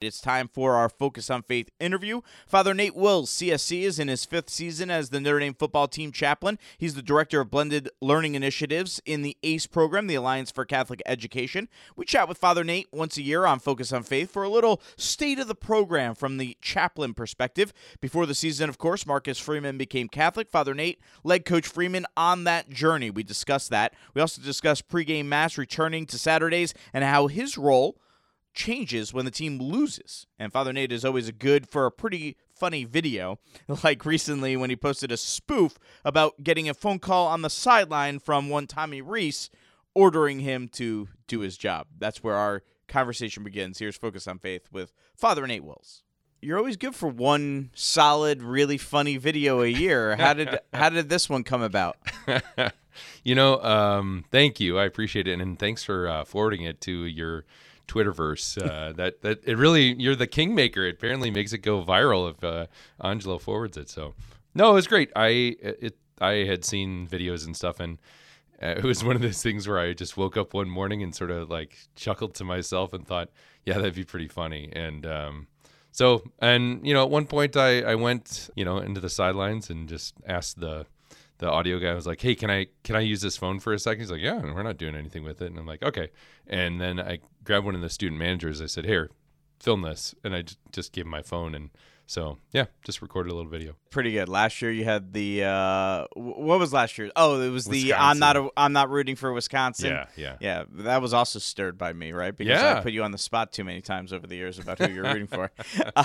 It's time for our Focus on Faith interview. Father Nate Wills, CSC, is in his fifth season as the Notre Dame football team chaplain. He's the director of blended learning initiatives in the ACE program, the Alliance for Catholic Education. We chat with Father Nate once a year on Focus on Faith for a little state of the program from the chaplain perspective. Before the season, of course, Marcus Freeman became Catholic. Father Nate led Coach Freeman on that journey. We discussed that. We also discussed pregame mass returning to Saturdays and how his role changes when the team loses. And Father Nate is always good for a pretty funny video, like recently when he posted a spoof about getting a phone call on the sideline from one Tommy Rees ordering him to do his job. That's where our conversation begins. Here's Focus on Faith with Father Nate Wills. You're always good for one solid, really funny video a year. How did how did this one come about? you know, um, thank you. I appreciate it, and thanks for uh, forwarding it to your Twitterverse. Uh, that that it really you're the kingmaker. It apparently makes it go viral if uh, Angelo forwards it. So no, it was great. I it I had seen videos and stuff, and uh, it was one of those things where I just woke up one morning and sort of like chuckled to myself and thought, yeah, that'd be pretty funny. And um, so and you know at one point I I went you know into the sidelines and just asked the the audio guy was like, "Hey, can I can I use this phone for a second? He's like, "Yeah, we're not doing anything with it." And I'm like, "Okay." And then I grabbed one of the student managers. I said, "Here, film this," and I just gave him my phone and so yeah, just recorded a little video. Pretty good. Last year you had the uh, what was last year? Oh, it was Wisconsin. the I'm not a, I'm not rooting for Wisconsin. Yeah, yeah, yeah. That was also stirred by me, right? Because yeah. I put you on the spot too many times over the years about who you're rooting for. Uh,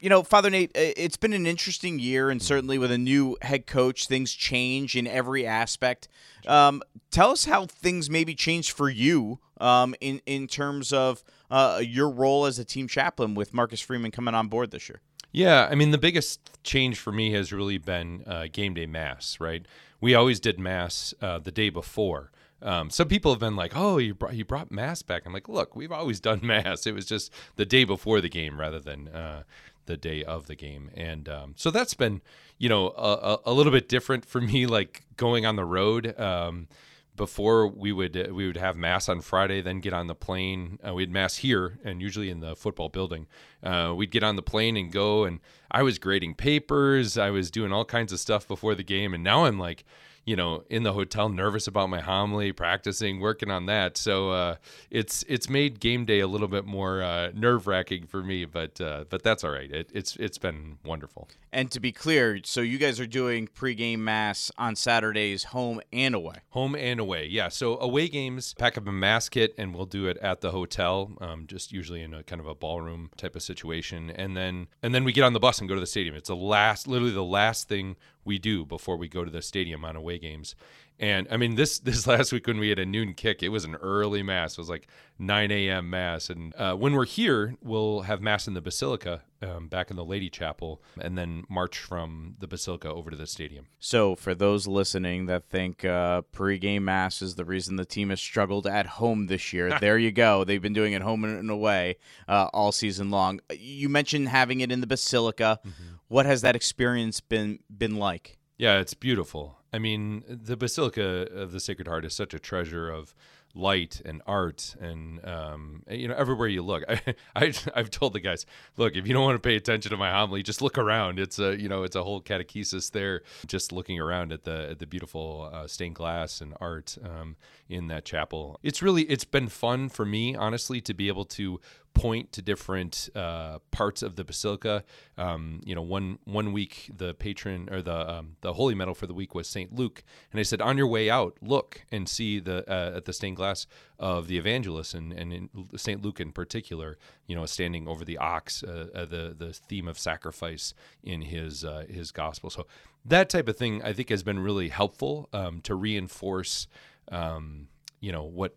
you know, Father Nate, it's been an interesting year, and certainly with a new head coach, things change in every aspect. Um, tell us how things maybe changed for you um, in in terms of uh, your role as a team chaplain with Marcus Freeman coming on board this year. Yeah, I mean the biggest change for me has really been uh, game day mass. Right, we always did mass uh, the day before. Um, some people have been like, "Oh, you brought you brought mass back." I'm like, "Look, we've always done mass. It was just the day before the game rather than uh, the day of the game." And um, so that's been, you know, a, a, little bit different for me. Like going on the road. Um, before we would uh, we would have mass on Friday, then get on the plane. Uh, we had mass here, and usually in the football building. Uh, we'd get on the plane and go, and I was grading papers. I was doing all kinds of stuff before the game, and now I'm like you know, in the hotel, nervous about my homily, practicing, working on that. So uh, it's it's made game day a little bit more uh, nerve wracking for me, but uh, but that's all right. It, it's it's been wonderful. And to be clear, so you guys are doing pregame mass on Saturdays, home and away. Home and away, yeah. So away games, pack up a mass kit, and we'll do it at the hotel, um, just usually in a kind of a ballroom type of situation, and then and then we get on the bus and go to the stadium. It's the last, literally the last thing we do before we go to the stadium on away games. And I mean, this this last week when we had a noon kick, it was an early mass. It was like 9 a.m. mass. And uh, when we're here, we'll have mass in the basilica um, back in the Lady Chapel, and then march from the basilica over to the stadium. So, for those listening that think uh, pregame mass is the reason the team has struggled at home this year, there you go. They've been doing it home and away uh, all season long. You mentioned having it in the basilica. Mm-hmm. What has that experience been been like? Yeah, it's beautiful. I mean, the Basilica of the Sacred Heart is such a treasure of light and art and um, you know everywhere you look. I, I have told the guys look if you don't want to pay attention to my homily just look around. It's a you know it's a whole catechesis there. Just looking around at the at the beautiful uh, stained glass and art um, in that chapel. It's really it's been fun for me honestly to be able to point to different uh, parts of the basilica. Um, you know, one one week the patron or the um, the holy medal for the week was Saint Luke, and I said, on your way out, look and see the uh, at the stained glass of the evangelist and and Saint Luke in particular. You know, standing over the ox, uh, uh, the the theme of sacrifice in his uh, his gospel. So that type of thing, I think, has been really helpful um, to reinforce. Um, you know what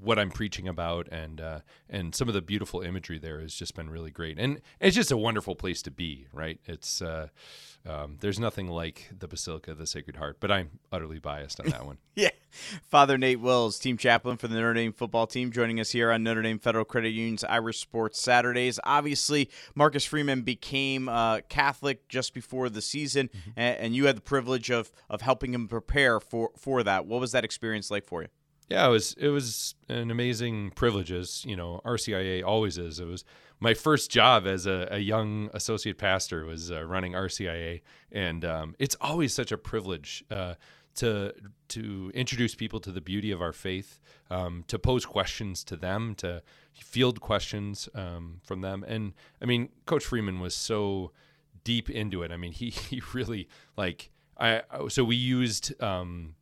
what I'm preaching about and uh, and some of the beautiful imagery there has just been really great. And it's just a wonderful place to be right? It's uh, um, there's nothing like the Basilica of the Sacred Heart but I'm utterly biased on that one. Yeah. Father Nate Wills team chaplain for the Notre Dame football team joining us here on Notre Dame Federal Credit Union's Irish Sports Saturdays. Obviously Marcus Freeman became uh, Catholic just before the season mm-hmm. and, and you had the privilege of of helping him prepare for for that. What was that experience like for you Yeah, it was it was an amazing privilege as, you know, RCIA always is. It was my first job as a, a young associate pastor was uh, running RCIA, and um, it's always such a privilege uh, to to introduce people to the beauty of our faith, um, to pose questions to them, to field questions um, from them, and I mean, Coach Freeman was so deep into it. I mean, he he really like I so we used um,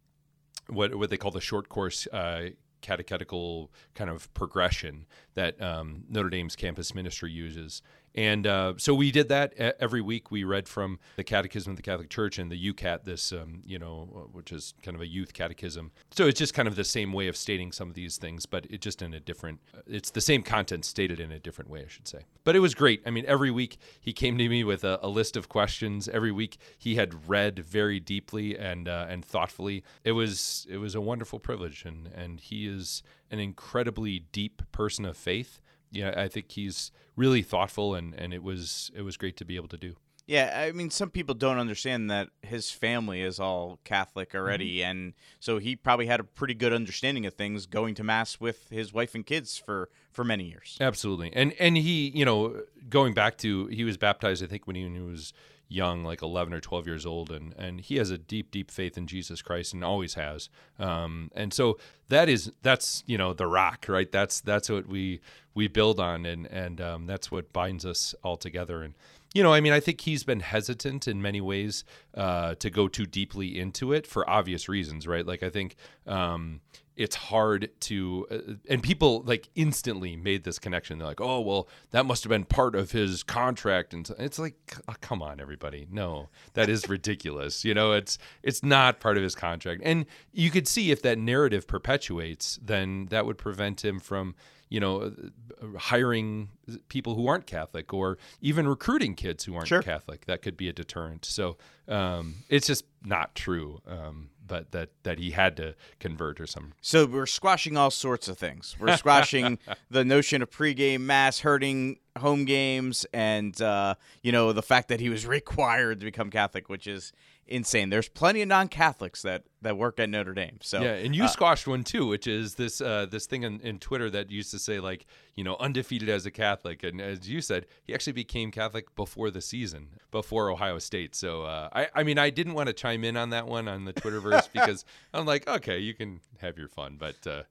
what what they call the short course uh, catechetical kind of progression that um, Notre Dame's campus ministry uses. And uh, so we did that every week. We read from the Catechism of the Catholic Church and the YOUCAT, this, um, you know, which is kind of a youth catechism. So it's just kind of the same way of stating some of these things, but it just in a different, uh, it's the same content stated in a different way, I should say. But it was great. I mean, every week he came to me with a, a list of questions. Every week he had read very deeply and uh, and thoughtfully. It was it was a wonderful privilege, and and he is an incredibly deep person of faith yeah, I think he's really thoughtful, and and it was it was great to be able to do. Yeah, I mean, some people don't understand that his family is all Catholic already, mm-hmm. and so he probably had a pretty good understanding of things going to mass with his wife and kids for for many years. Absolutely, and and he, you know, going back to he was baptized, I think when he, when he was young, like 11 or 12 years old, and and he has a deep, deep faith in Jesus Christ, and always has. Um, and so that is that's you know the rock, right? That's that's what we we build on, and and um, that's what binds us all together. And you know, I mean, I think he's been hesitant in many ways uh, to go too deeply into it for obvious reasons, right? Like I think um, it's hard to uh, and people like instantly made this connection. They're like oh well that must have been part of his contract. And it's like oh, come on everybody. No that is ridiculous. You know it's it's not part of his contract. And you could see if that narrative perpetuates then that would prevent him from you know, hiring people who aren't Catholic or even recruiting kids who aren't sure. Catholic. That could be a deterrent. So um, it's just not true. Um, but that that he had to convert or some. So we're squashing all sorts of things. We're squashing the notion of pregame mass hurting home games, and uh, you know the fact that he was required to become Catholic, which is insane. There's plenty of non-Catholics that that work at Notre Dame. So yeah, and you uh, squashed one too, which is this uh, this thing in, in, Twitter that used to say like you know undefeated as a Catholic, and as you said, he actually became Catholic before the season, before Ohio State. So uh, I I mean I didn't want to chime in on that one on the Twitterverse because I'm like okay you can have your fun, but uh,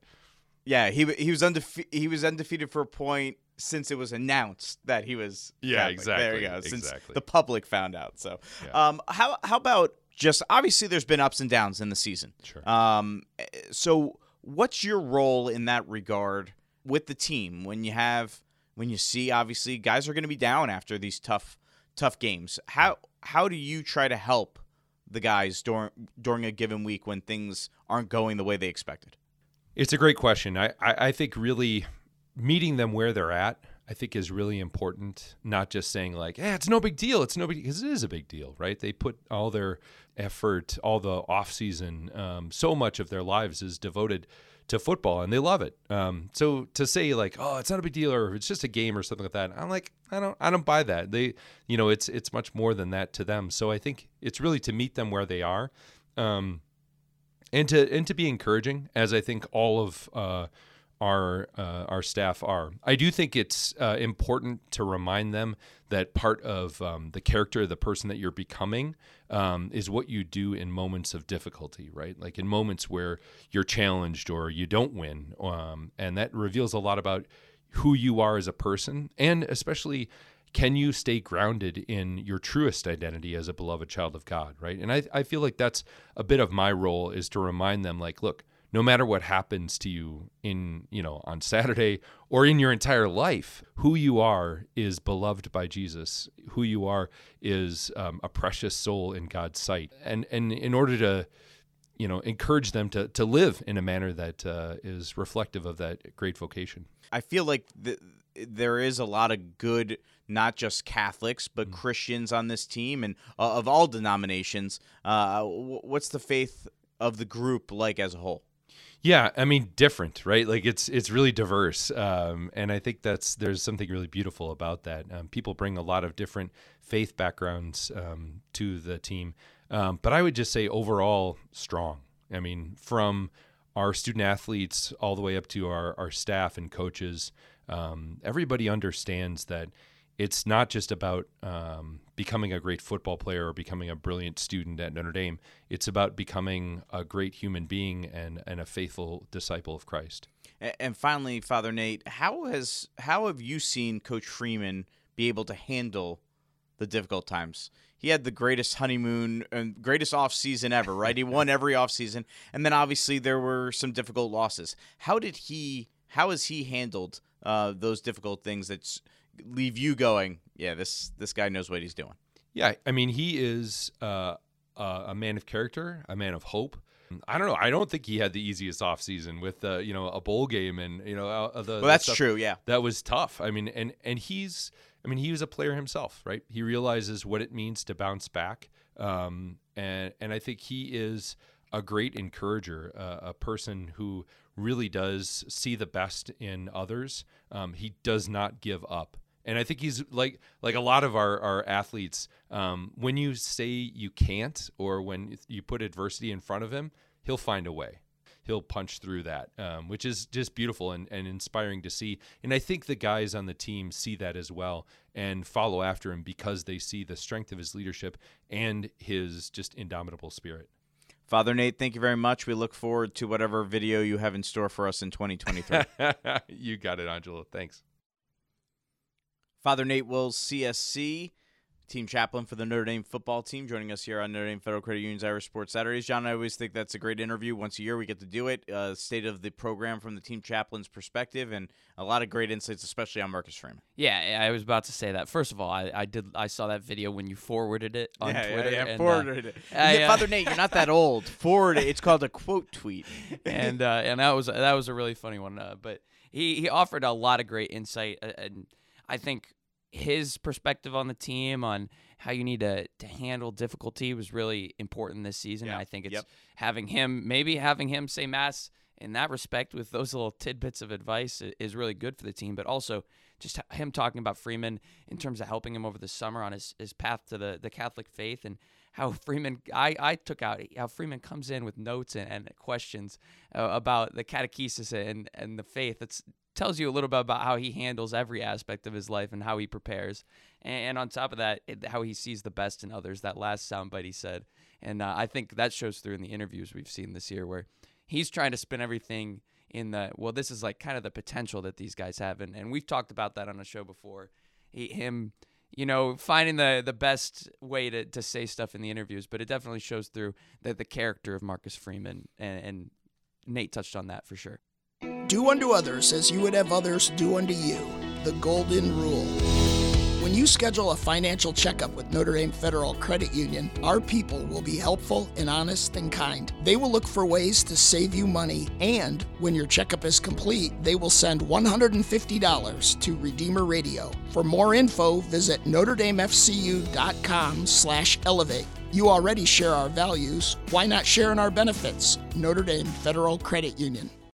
yeah he he was undefe- he was undefeated for a point since it was announced that he was yeah Catholic. exactly there you go since exactly. the public found out so yeah. um how how about just obviously there's been ups and downs in the season sure um so what's your role in that regard with the team when you have when you see obviously guys are going to be down after these tough tough games how how do you try to help the guys during during a given week when things aren't going the way they expected it's a great question I, I, I think really meeting them where they're at, I think is really important. Not just saying like, "Yeah, it's no big deal." It's no big because it is a big deal, right? They put all their effort, all the off season, um, so much of their lives is devoted to football, and they love it. Um, so to say like, "Oh, it's not a big deal," or "It's just a game," or something like that, I'm like, I don't, I don't buy that. They, you know, it's it's much more than that to them. So I think it's really to meet them where they are. Um, and to and to be encouraging, as I think all of uh, our uh, our staff are. I do think it's uh, important to remind them that part of um, the character of the person that you're becoming um, is what you do in moments of difficulty, right? Like in moments where you're challenged or you don't win, um, and that reveals a lot about who you are as a person, and especially can you stay grounded in your truest identity as a beloved child of God, right? And I, I feel like that's a bit of my role is to remind them, like, look, no matter what happens to you in, you know, on Saturday or in your entire life, who you are is beloved by Jesus. Who you are is um, a precious soul in God's sight. And and in order to, you know, encourage them to to live in a manner that uh, is reflective of that great vocation. I feel like the, there is a lot of good not just Catholics, but mm. Christians on this team and uh, of all denominations. Uh, what's the faith of the group like as a whole? Yeah, I mean, different, right? Like it's it's really diverse, um, and I think that's there's something really beautiful about that. Um, people bring a lot of different faith backgrounds um, to the team, um, but I would just say overall strong. I mean, from our student athletes, all the way up to our, our staff and coaches, um, everybody understands that it's not just about um, becoming a great football player or becoming a brilliant student at Notre Dame. It's about becoming a great human being and, and a faithful disciple of Christ. And finally, Father Nate, how has how have you seen Coach Freeman be able to handle the difficult times? He had the greatest honeymoon and greatest off season ever, right? he won every off season, and then obviously there were some difficult losses. How did he? How has he handled uh, those difficult things that leave you going? Yeah, this this guy knows what he's doing. Yeah, I mean, he is uh, a man of character, a man of hope. I don't know. I don't think he had the easiest offseason with uh, you know a bowl game and you know uh, the. Well, that's the true. Yeah, that was tough. I mean, and and he's. I mean, he was a player himself, right? He realizes what it means to bounce back, um, and and I think he is a great encourager, uh, a person who really does see the best in others. Um, he does not give up. And I think he's like like a lot of our, our athletes. Um, when you say you can't, or when you put adversity in front of him, he'll find a way. He'll punch through that, um, which is just beautiful and, and inspiring to see. And I think the guys on the team see that as well and follow after him because they see the strength of his leadership and his just indomitable spirit. Father Nate, thank you very much. We look forward to whatever video you have in store for us in 2023. you got it, Angelo. Thanks. Father Nate Wills, CSC, team chaplain for the Notre Dame football team, joining us here on Notre Dame Federal Credit Union's Irish Sports Saturdays. John, I always think that's a great interview. Once a year, we get to do it. Uh, state of the program from the team chaplain's perspective, and a lot of great insights, especially on Marcus Freeman. Yeah, I was about to say that. First of all, I, I did I saw that video when you forwarded it on yeah, Twitter. Yeah, yeah and, forwarded uh, it. I, Father Nate, you're not that old. Forward it. It's called a quote tweet. and uh, and that was that was a really funny one. Uh, but he he offered a lot of great insight, and I think his perspective on the team on how you need to, to handle difficulty was really important this season. Yeah. I think it's yep. having him, maybe having him say mass in that respect with those little tidbits of advice is really good for the team, but also just him talking about Freeman in terms of helping him over the summer on his, his path to the, the Catholic faith and how Freeman, I, I took out how Freeman comes in with notes and, and questions uh, about the catechesis and, and the faith. It's tells you a little bit about how he handles every aspect of his life and how he prepares. And, and on top of that, it, how he sees the best in others. That last soundbite he said, and uh, I think that shows through in the interviews we've seen this year, where he's trying to spin everything in the well. This is like kind of the potential that these guys have, and, and we've talked about that on the show before. He, him you know, finding the the best way to, to say stuff in the interviews, but it definitely shows through that the character of Marcus Freeman, and, and Nate touched on that for sure. Do unto others as you would have others do unto you. The golden rule. Schedule a financial checkup with Notre Dame Federal Credit Union, our people will be helpful and honest and kind. They will look for ways to save you money, and when your checkup is complete, they will send $150 to Redeemer Radio. For more info, visit NotreDameFCU.com slash elevate. You already share our values. Why not share in our benefits? Notre Dame Federal Credit Union.